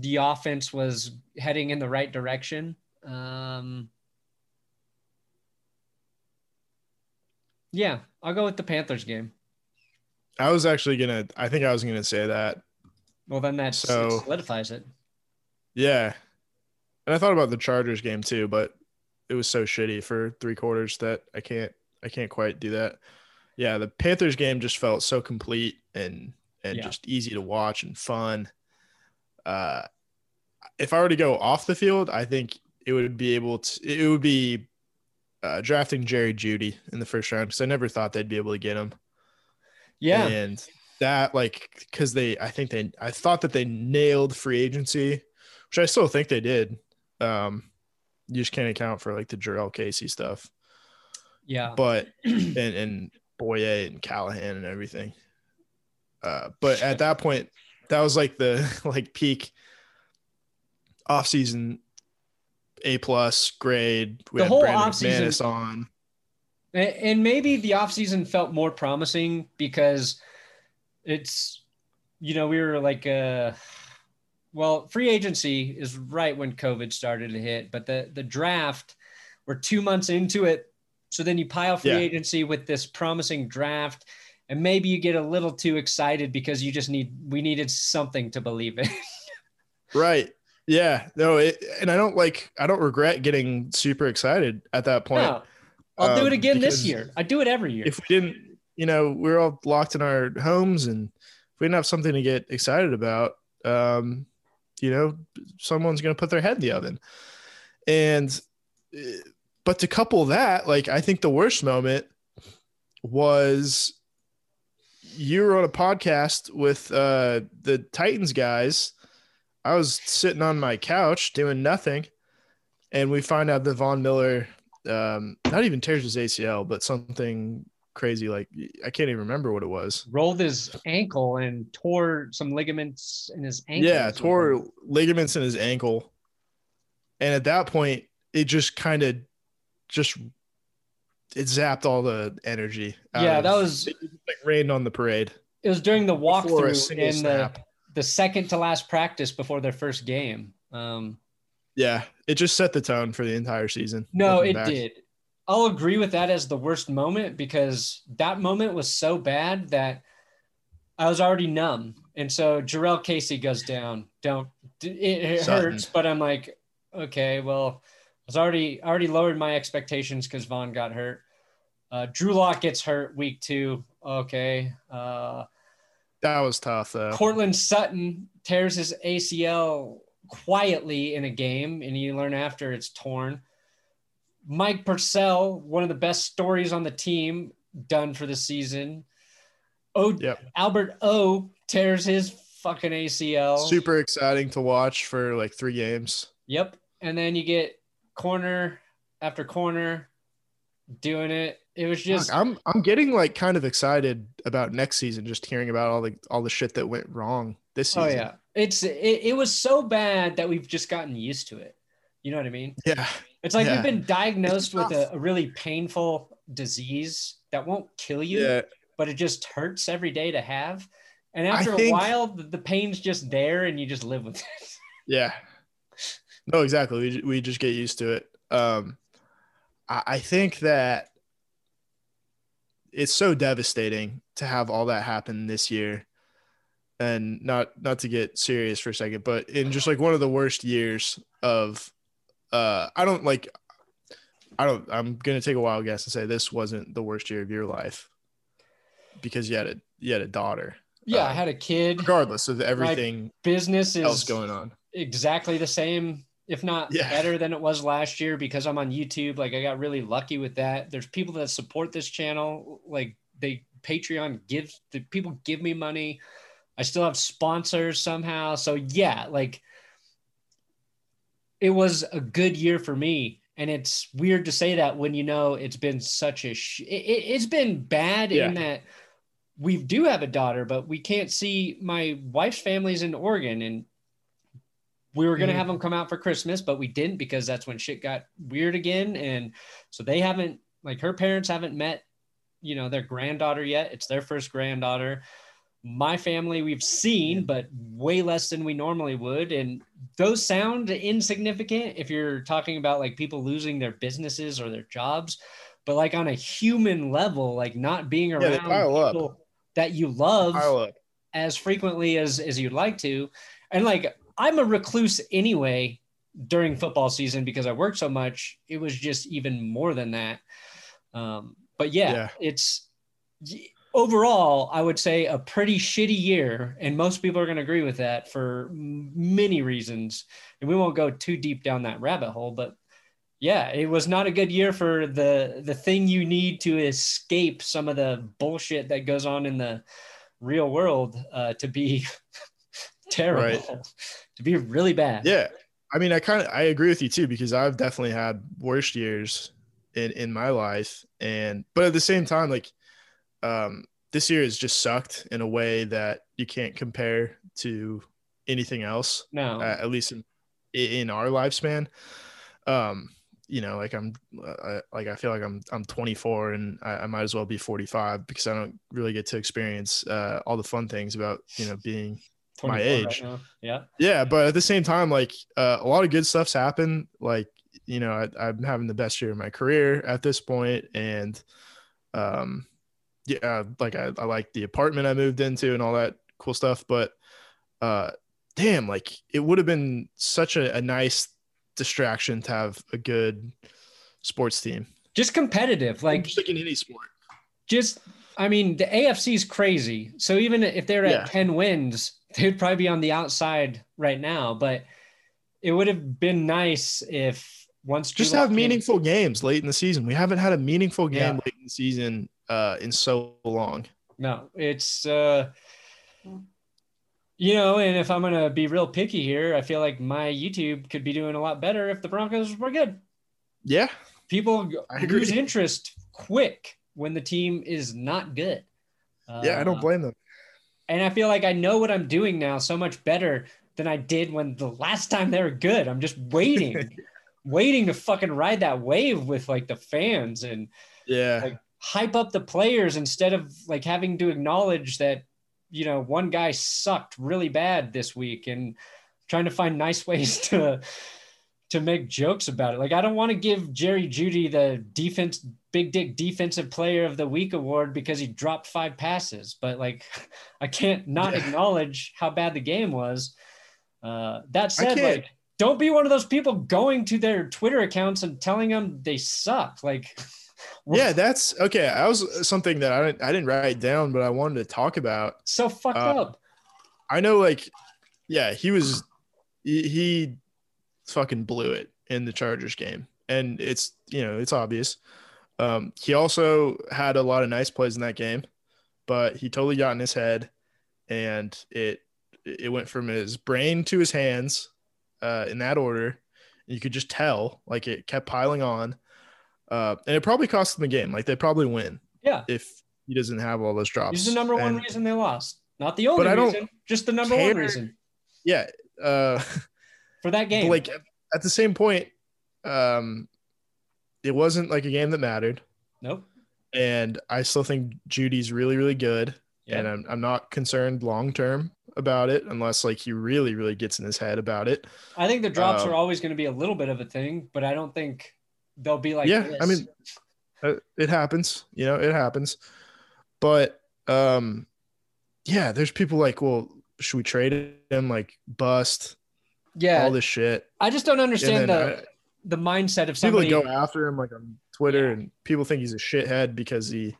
the offense was heading in the right direction. Um, yeah, I'll go with the Panthers game. I was actually gonna. I think I was gonna say that. Well, then that So- solidifies it. Yeah, and I thought about the Chargers game too, but it was so shitty for three quarters that I can't. I can't quite do that. Yeah, the Panthers game just felt so complete and and Yeah. just easy to watch and fun. Uh, if I were to go off the field, I think it would be able to. It would be uh, drafting Jerry Jeudy in the first round because I never thought they'd be able to get him. Yeah. And that like because they I think they I thought that they nailed free agency, which I still think they did. Um you just can't account for like the Jurrell Casey stuff. Yeah. But and and Bouye and Callahan and everything. Uh but at that point, that was like the like peak offseason A plus grade. We The had whole Brandon McManus on. And maybe the offseason felt more promising because it's, you know, we were like, uh, well, free agency is right when COVID started to hit, but the, the draft, we're two months into it. So then you pile free Yeah. agency with this promising draft, and maybe you get a little too excited because you just need, we needed something to believe in. Right. Yeah. No, it, and I don't like I don't regret getting super excited at that point. No, I'll do um, it again this year. I do it every year. If we didn't, you know, we are all locked in our homes and if we didn't have something to get excited about, um, you know, someone's going to put their head in the oven. And uh, but to couple that, like I think the worst moment was you were on a podcast with uh the Titans guys. I was sitting on my couch doing nothing, and we find out that Von Miller um, not even tears his ACL, but something crazy like I can't even remember what it was. rolled his ankle and tore some ligaments in his ankle. Yeah, tore ligaments in his ankle. and at that point, it just kind of just it zapped all the energy. Yeah, that was it like rained on the parade. it was during the walkthrough in the snap. the second to last practice before their first game. Um, Yeah, it just set the tone for the entire season. no, it back. did. I'll agree with that as the worst moment because that moment was so bad that I was already numb. And so Jurrell Casey goes down. Don't it, it hurts, but I'm like, okay, well, was already already lowered my expectations because Von got hurt. Uh, Drew Lock gets hurt week two. Okay. Uh, That was tough though. Courtland Sutton tears his ACL quietly in a game, and you learn after it's torn. Mike Purcell, one of the best stories on the team, done for the season. Oh, Yep. Albert O tears his fucking ACL. Super exciting to watch for like three games. Yep. And then you get corner after corner doing it. It was just I'm I'm getting like kind of excited about next season, just hearing about all the all the shit that went wrong this oh, season. oh yeah. It's it, it was so bad that we've just gotten used to it. You know what I mean? yeah, It's like Yeah. we've been diagnosed with a, a really painful disease that won't kill you, yeah. but it just hurts every day to have. And after a think- while, the, the pain's just there and you just live with it. Yeah. No, exactly. We, we just get used to it. Um, I, I think that it's so devastating to have all that happen this year, and not not to get serious for a second, but in just like one of the worst years of, uh, I don't like, I don't. I'm gonna take a wild guess and say this wasn't the worst year of your life because you had a you had a daughter, yeah, I had a kid. regardless of everything Business else is going on. exactly the same, if not Yeah. better than it was last year because I'm on YouTube. Like I got really lucky with that. There's people that support this channel. Like they Patreon gives the people give me money. I still have sponsors somehow. So yeah, like it was a good year for me. And it's weird to say that when you know it's been such a sh- it, it's been bad Yeah. in that we do have a daughter, but we can't see my wife's family's in Oregon and we were going to Mhm. have them come out for Christmas, but we didn't because that's when shit got weird again. And so they haven't, like, her parents haven't met, you know, their granddaughter yet. It's their first granddaughter. My family we've seen, but way less than we normally would. And those sound insignificant if you're talking about like people losing their businesses or their jobs. But like on a human level, like not being around pile up. that you love as frequently as as you'd like to and like i'm a recluse anyway during football season because i work so much it was just even more than that um but yeah, Yeah. it's overall i would say a pretty shitty year and most people are going to agree with that for many reasons and we won't go too deep down that rabbit hole but yeah it was not a good year for the the thing you need to escape some of the bullshit that goes on in the real world uh, to be terrible Right. to be really bad Yeah. I mean, I kind of I agree with you too because I've definitely had worst years in in my life, and but at the same time, like, um, this year has just sucked in a way that you can't compare to anything else, no uh, at least in in our lifespan. Um, you know, like I'm, uh, like I feel like I'm I'm 24 and I, I might as well be 45 because I don't really get to experience uh, all the fun things about you know being 24 my age. now. yeah yeah but at the same time like uh, a lot of good stuff's happened like you know I, i'm having the best year of my career at this point and um yeah like I, I like the apartment i moved into and all that cool stuff but uh damn like it would have been such a, a nice distraction to have a good sports team just competitive like just like in any sport just I mean the AFC is crazy. So even if they're at Yeah. 10 wins, they'd probably be on the outside right now, but it would have been nice if once just have came- meaningful games late in the season we haven't had a meaningful game Yeah. late in the season uh in so long No, it's uh you know, and if I'm gonna be real picky here, I feel like my YouTube could be doing a lot better if the Broncos were good. yeah People lose interest quick when the team is not good. yeah i Uh, don't blame them and I feel like I know what I'm doing now so much better than I did when the last time they were good. I'm just waiting, waiting to fucking ride that wave with like the fans and Yeah. like hype up the players instead of like having to acknowledge that you know one guy sucked really bad this week and trying to find nice ways to to make jokes about it. Like I don't want to give Jerry Jeudy the defense big dick defensive player of the week award because he dropped five passes, but like I can't not acknowledge how bad the game was. Uh, that said, like don't be one of those people going to their Twitter accounts and telling them they suck. Like Yeah, that's okay. I was something that I didn't I didn't write down, but I wanted to talk about. so fucked Uh, up. I know, like, yeah, he was he, he fucking blew it in the Chargers game, and it's you know it's obvious. Um, he also had a lot of nice plays in that game, but he totally got in his head, and it it went from his brain to his hands, uh, in that order. You could just tell, like, it kept piling on, uh, and it probably cost them the game. Like, they probably win Yeah. if he doesn't have all those drops. He's the number one And- reason they lost. Not the only I don't reason, just the number one reason Yeah. Uh, for that game. Like at the same point, um, it wasn't like a game that mattered, nope. and I still think Jeudy's really, really good, Yeah. and I'm I'm not concerned long term about it unless like he really, really gets in his head about it. I think the drops Um, are always going to be a little bit of a thing, but I don't think they'll be like yeah, this. I mean, uh, it happens, you know, it happens, but um, yeah, there's people like, well, should we trade him? Like bust yeah. all this shit. I just don't understand the I- the mindset of people somebody. that go after him like on Twitter Yeah. and people think he's a shithead because he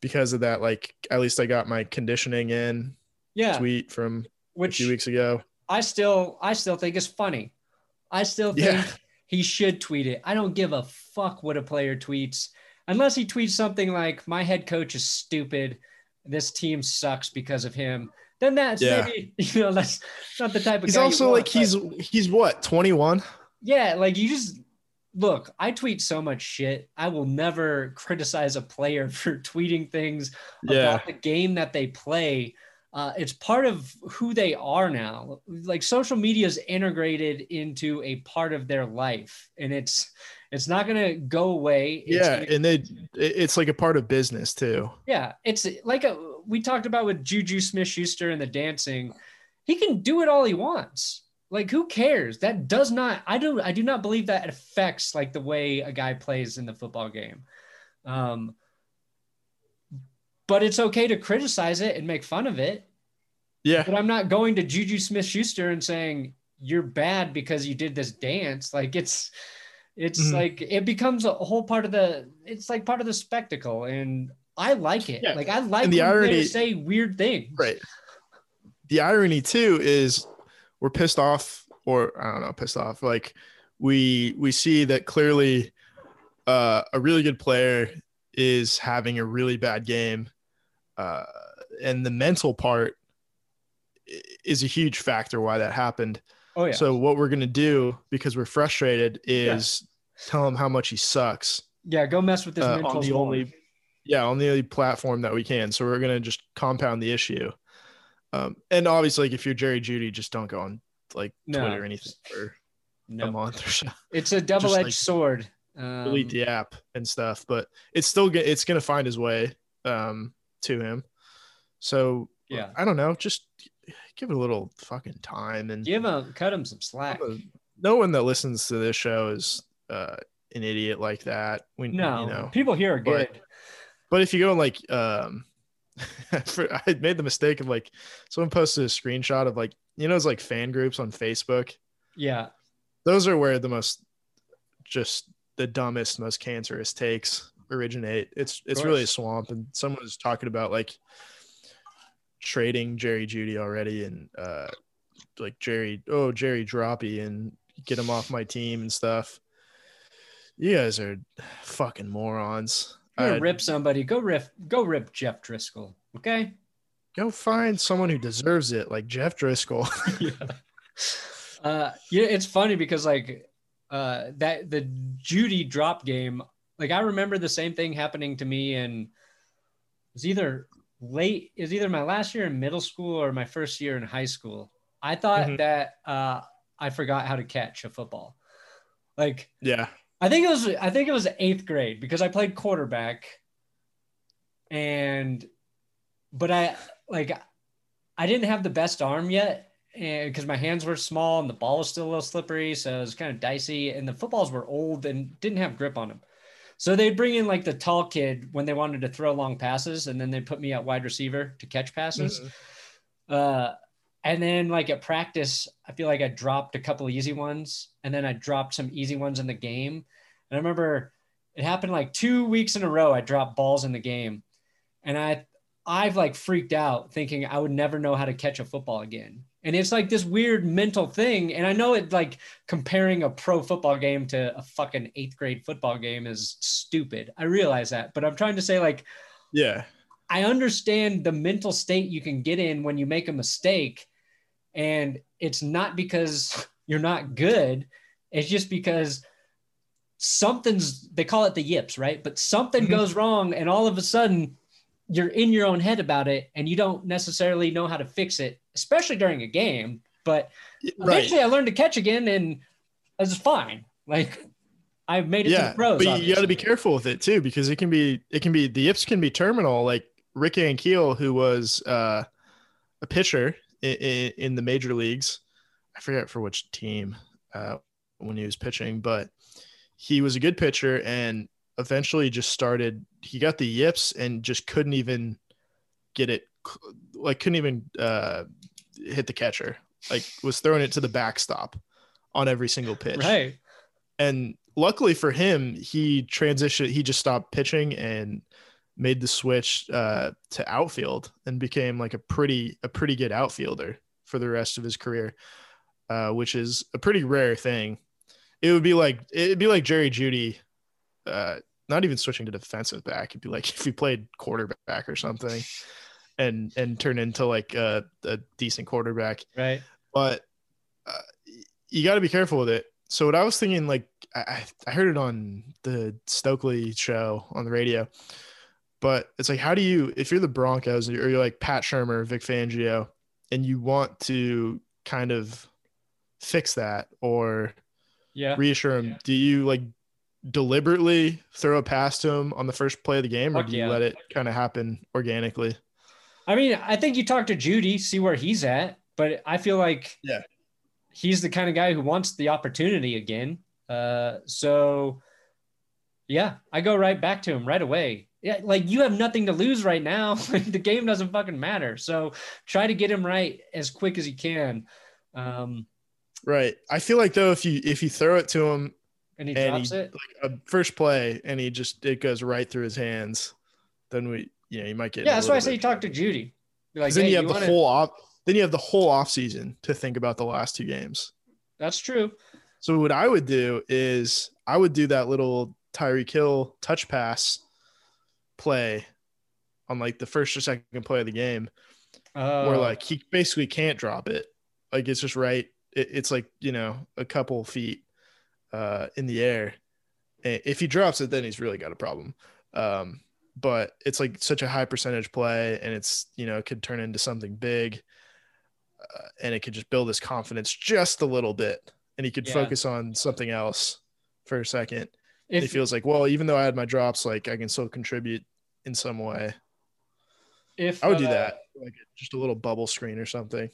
because of that like at least I got my conditioning in yeah, tweet from Which, a which few weeks ago. I still I still think is funny. I still think Yeah. he should tweet it. I don't give a fuck what a player tweets unless he tweets something like my head coach is stupid. This team sucks because of him. Then that's Yeah. maybe you know that's not the type of He's guy you also want, like he's he's what, 21? yeah, like you just look, I tweet so much shit. I will never criticize a player for tweeting things Yeah. about the game that they play. Uh, it's part of who they are now. Like social media is integrated into a part of their life, and it's it's not gonna go away. It's Yeah, gonna- and they it's like a part of business too. yeah. It's like a, we talked about with Juju Smith Schuster and the dancing. He can do it all he wants. Like who cares? That does not. I do. I do not believe that affects like the way a guy plays in the football game. Um, but it's okay to criticize it and make fun of it. Yeah. But I'm not going to Juju Smith Schuster and saying you're bad because you did this dance. Like it's it's Mhm. like it becomes a whole part of the it's like part of the spectacle. And I like it. Yeah. Like I like And the when irony- say weird things. Right. The irony too is we're pissed off or I don't know, pissed off. Like we we see that clearly uh, a really good player is having a really bad game. Uh, and the mental part is a huge factor why that happened. Oh yeah. So what we're gonna do because we're frustrated is tell him how much he sucks yeah, go mess with this uh, mental on the only yeah on the only platform that we can. So we're gonna just compound the issue. Um, and obviously, like if you're Jerry Jeudy, just don't go on like No. Twitter or anything for no. a month or so. It's a double-edged like, sword. Um, Delete the app and stuff, but it's still get it's gonna find his way um, to him. So Yeah. I don't know, just give it a little fucking time and give him cut him some slack. no one that listens to this show is uh, an idiot like that. We No, you know people here are good. but- But if you go on like um I made the mistake of like someone posted a screenshot of like you know it's like fan groups on Facebook. yeah. Those are where the most just the dumbest, most cancerous takes originate. It's it's really a swamp. And someone was talking about like trading Jerry Jeudy already and uh like Jerry oh Jerry Droppy and get him off my team and stuff. You guys are fucking morons. I'd- rip somebody. Go rip. Go rip Jeff Driskel. Okay. Go find someone who deserves it, like Jeff Driskel. yeah. Uh, yeah, it's funny because like uh, that the Jeudy drop game. Like I remember the same thing happening to me, and it was either late. It was either my last year in middle school or my first year in high school. I thought Mhm. that uh, I forgot how to catch a football. Like Yeah. I think it was I think it was eighth grade because I played quarterback, and but I like I didn't have the best arm yet, because my hands were small and the ball was still a little slippery, so it was kind of dicey. And the footballs were old and didn't have grip on them, so they'd bring in like the tall kid when they wanted to throw long passes, and then they put me at wide receiver to catch passes. Mhm. Uh, and then like at practice, I feel like I dropped a couple easy ones, and then I dropped some easy ones in the game. And I remember it happened like two weeks in a row. I dropped balls in the game, and I I've like freaked out thinking I would never know how to catch a football again. And it's like this weird mental thing. And I know it like comparing a pro football game to a fucking eighth grade football game is stupid. I realize that, but I'm trying to say like Yeah. I understand the mental state you can get in when you make a mistake. And it's not because you're not good. It's just because something's, they call it the yips, right? But something Mhm. goes wrong. And all of a sudden, you're in your own head about it and you don't necessarily know how to fix it, especially during a game. But Right. eventually I learned to catch again and it's fine. Like I've made it to Yeah. the pros. but you got to be careful with it too because it can be it can be the yips can be terminal. Like Rick Ankiel, who was uh, a pitcher in, in the major leagues. I forget for which team uh, when he was pitching, but he was a good pitcher and eventually just started. He got the yips and just couldn't even get it, like couldn't even uh, hit the catcher. Like was throwing it to the backstop on every single pitch Right. and luckily for him, he transitioned. He just stopped pitching and made the switch uh, to outfield and became like a pretty a pretty good outfielder for the rest of his career, uh, which is a pretty rare thing. It would be like it'd be like Jerry Jeudy, uh, not even switching to defensive back. It'd be like if he played quarterback or something, and and turn into like a, a decent quarterback Right. but uh, you got to be careful with it. So what I was thinking, like I, I- I heard it on the Stokley show on the radio, but it's like, how do you, if you're the Broncos or you're like Pat Shurmur, Vic Fangio, and you want to kind of fix that or Yeah. reassure him, do you like deliberately throw a pass to him on the first play of the game, or do you yeah. let it kind of happen organically? I mean, I think you talk to Jeudy, see where he's at, but I feel like Yeah. he's the kind of guy who wants the opportunity again. Uh, so yeah, I go right back to him right away. Yeah, like you have nothing to lose right now. the game doesn't fucking matter. So try to get him right as quick as you can. Um, Right. I feel like though, if you if you throw it to him and he and drops he, it. like a first play and he just it goes right through his hands, then we you know you might get Yeah, that's why I say you talk to Jeudy. Like, then hey, you have the wanna- whole off then you have the whole off season to think about the last two games. That's true. So what I would do is I would do that little Tyreek Hill touch pass play on like the first or second play of the game Uh, where like he basically can't drop it. Like it's just right. It, it's like you know a couple feet uh, in the air. And if he drops it, then he's really got a problem. Um, but it's like such a high percentage play, and it's you know it could turn into something big, uh, and it could just build his confidence just a little bit, and he could Yeah. focus on something else for a second. And he feels like, well, even though I had my drops, like I can still contribute in some way. if I would do uh, that, like just a little bubble screen or something.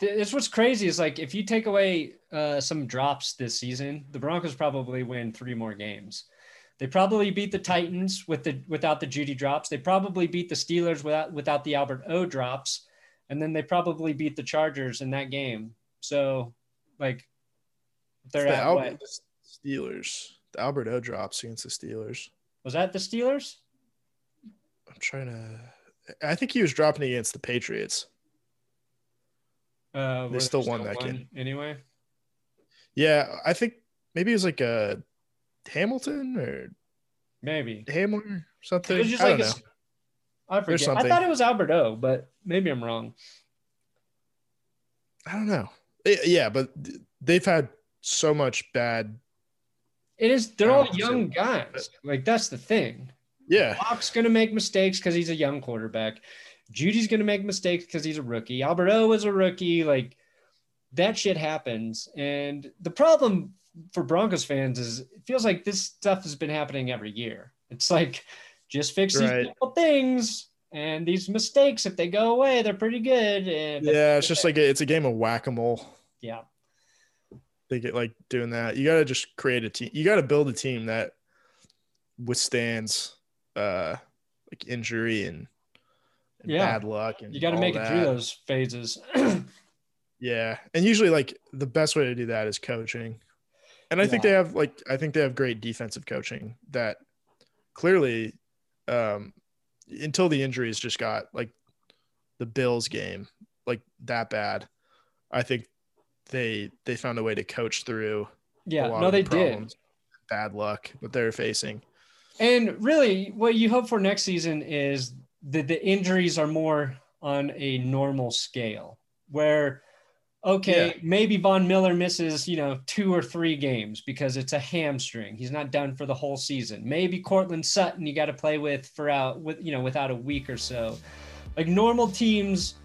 Th- It's what's crazy is like if you take away uh, some drops this season, the Broncos probably win three more games. They probably beat the Titans with the without the Jeudy drops. They probably beat the Steelers without without the Albert O drops, and then they probably beat the Chargers in that game. So, like, they're the at Al- what? the Steelers. The Albert O drops against the Steelers. Was that the Steelers? I'm trying to. I think he was dropping against the Patriots. Uh, They were still won that game. anyway. Yeah, I think maybe it was like a Hamilton or Maybe Hamler or something. it was just I like don't a know. s- I forget. I thought it was Albert O, but maybe I'm wrong. I don't know. Eh, Yeah, but they've had so much bad. It is. They're all young guys. Like that's the thing. Yeah, Lock's gonna make mistakes because he's a young quarterback. Jeudy's gonna make mistakes because he's a rookie. Albert O is a rookie. Like that shit happens. And the problem for Broncos fans is it feels like this stuff has been happening every year. It's like just fix these Right. little things and these mistakes, if they go away, they're pretty good. And Yeah, it's just like a, it's a game of whack a mole. yeah, They get like doing that. You got to just create a team. You got to build a team that withstands uh like injury and, and Yeah. bad luck and you got to make it through those phases. Yeah, and usually like the best way to do that is coaching, and I think they have like I think they have great defensive coaching that clearly, um, until the injuries just got like the Bills game like that bad, I think they they found a way to coach through yeah, no, they the did. bad luck that they're facing. And really, what you hope for next season is that the injuries are more on a normal scale, where, okay, Yeah. maybe Von Miller misses, you know, two or three games because it's a hamstring. He's not done for the whole season. Maybe Courtland Sutton you got to play with for out with you know without a week or so. Like normal teams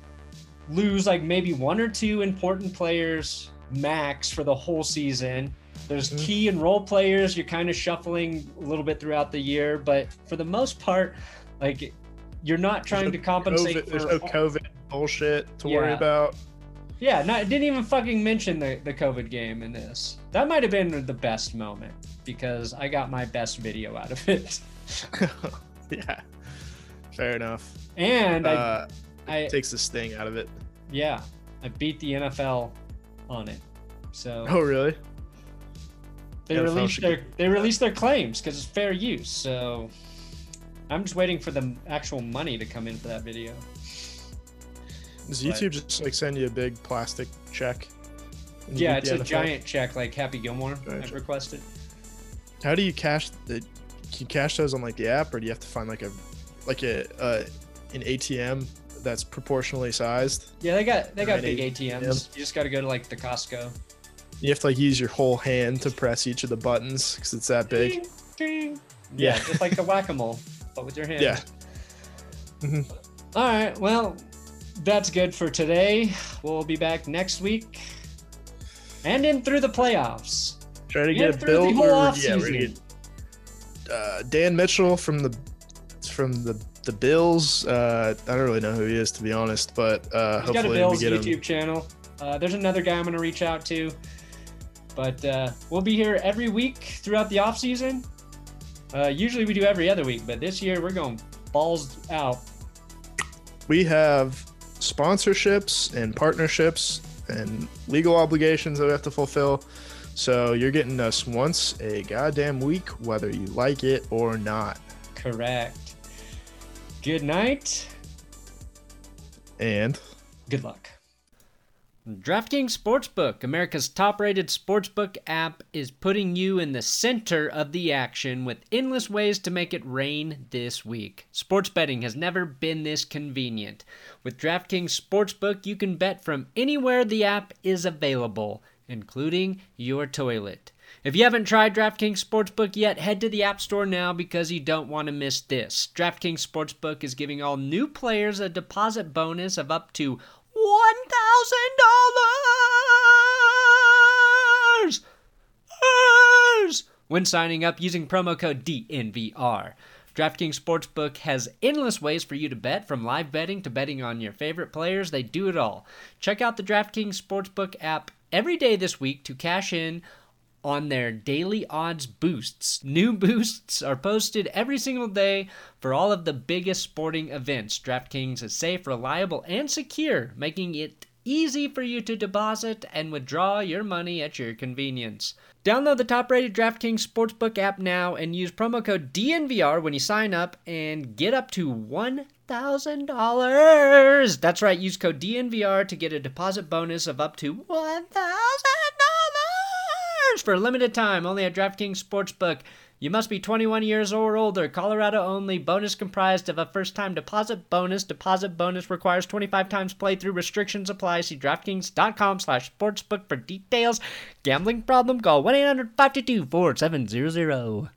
lose like maybe one or two important players max for the whole season. There's Mhm. key and role players you're kind of shuffling a little bit throughout the year, but for the most part, like you're not trying no to compensate COVID, for there's no COVID bullshit to worry about. yeah, not didn't even fucking mention the, the COVID game in this. That might have been the best moment because I got my best video out of it. yeah, fair enough. And Uh, I, I takes the sting out of it. yeah, I beat the NFL on it. So Oh, really? they NFL released their they released their claims because it's fair use. So I'm just waiting for the actual money to come in for that video. Does But- YouTube just like send you a big plastic check? Yeah, it's a NFL? giant check like Happy Gilmore Giant check. requested. How do you cash the? Can you cash those on like the app, or do you have to find like a like a uh, an ATM that's proportionally sized? Yeah, they got they got big ATM. ATMs. You just got to go to like the Costco. You have to like use your whole hand to press each of the buttons because it's that big. Ding, ding. Yeah, Yeah. just like the whack a mole, but with your hand. Yeah. Mhm. All right. Well, that's good for today. We'll be back next week, and in through the playoffs. Try to And get a build. Or, yeah, we're gonna get uh, Dan Mitchell from the from the the Bills. Uh, I don't really know who he is to be honest, but uh, He's got a hopefully we Bills get YouTube him. channel. Uh, there's another guy I'm going to reach out to. But uh, we'll be here every week throughout the off season. Uh, usually we do every other week, but this year we're going balls out. We have sponsorships and partnerships and legal obligations that we have to fulfill. So you're getting us once a goddamn week, whether you like it or not. Correct. Good night. And Good luck. DraftKings Sportsbook, America's top rated sportsbook app, is putting you in the center of the action with endless ways to make it rain this week. Sports betting has never been this convenient. With DraftKings Sportsbook, you can bet from anywhere the app is available, including your toilet. If you haven't tried DraftKings Sportsbook yet, head to the App Store now because you don't want to miss this. DraftKings Sportsbook is giving all new players a deposit bonus of up to $1,000 when signing up using promo code DNVR. DraftKings Sportsbook has endless ways for you to bet, from live betting to betting on your favorite players. They do it all. Check out the DraftKings Sportsbook app every day this week to cash in on their daily odds boosts. New boosts are posted every single day for all of the biggest sporting events. DraftKings is safe, reliable, and secure, making it easy for you to deposit and withdraw your money at your convenience. Download the top rated DraftKings Sportsbook app now and use promo code DNVR when you sign up and get up to $1,000. That's right, use code DNVR to get a deposit bonus of up to $1,000 for a limited time only at DraftKings Sportsbook. You must be 21 years or older, Colorado only. Bonus comprised of a first time deposit bonus. Deposit bonus requires 25 times playthrough. Restrictions apply. See DraftKings.com slash sportsbook for details. Gambling problem? Call 1 800 522 4700.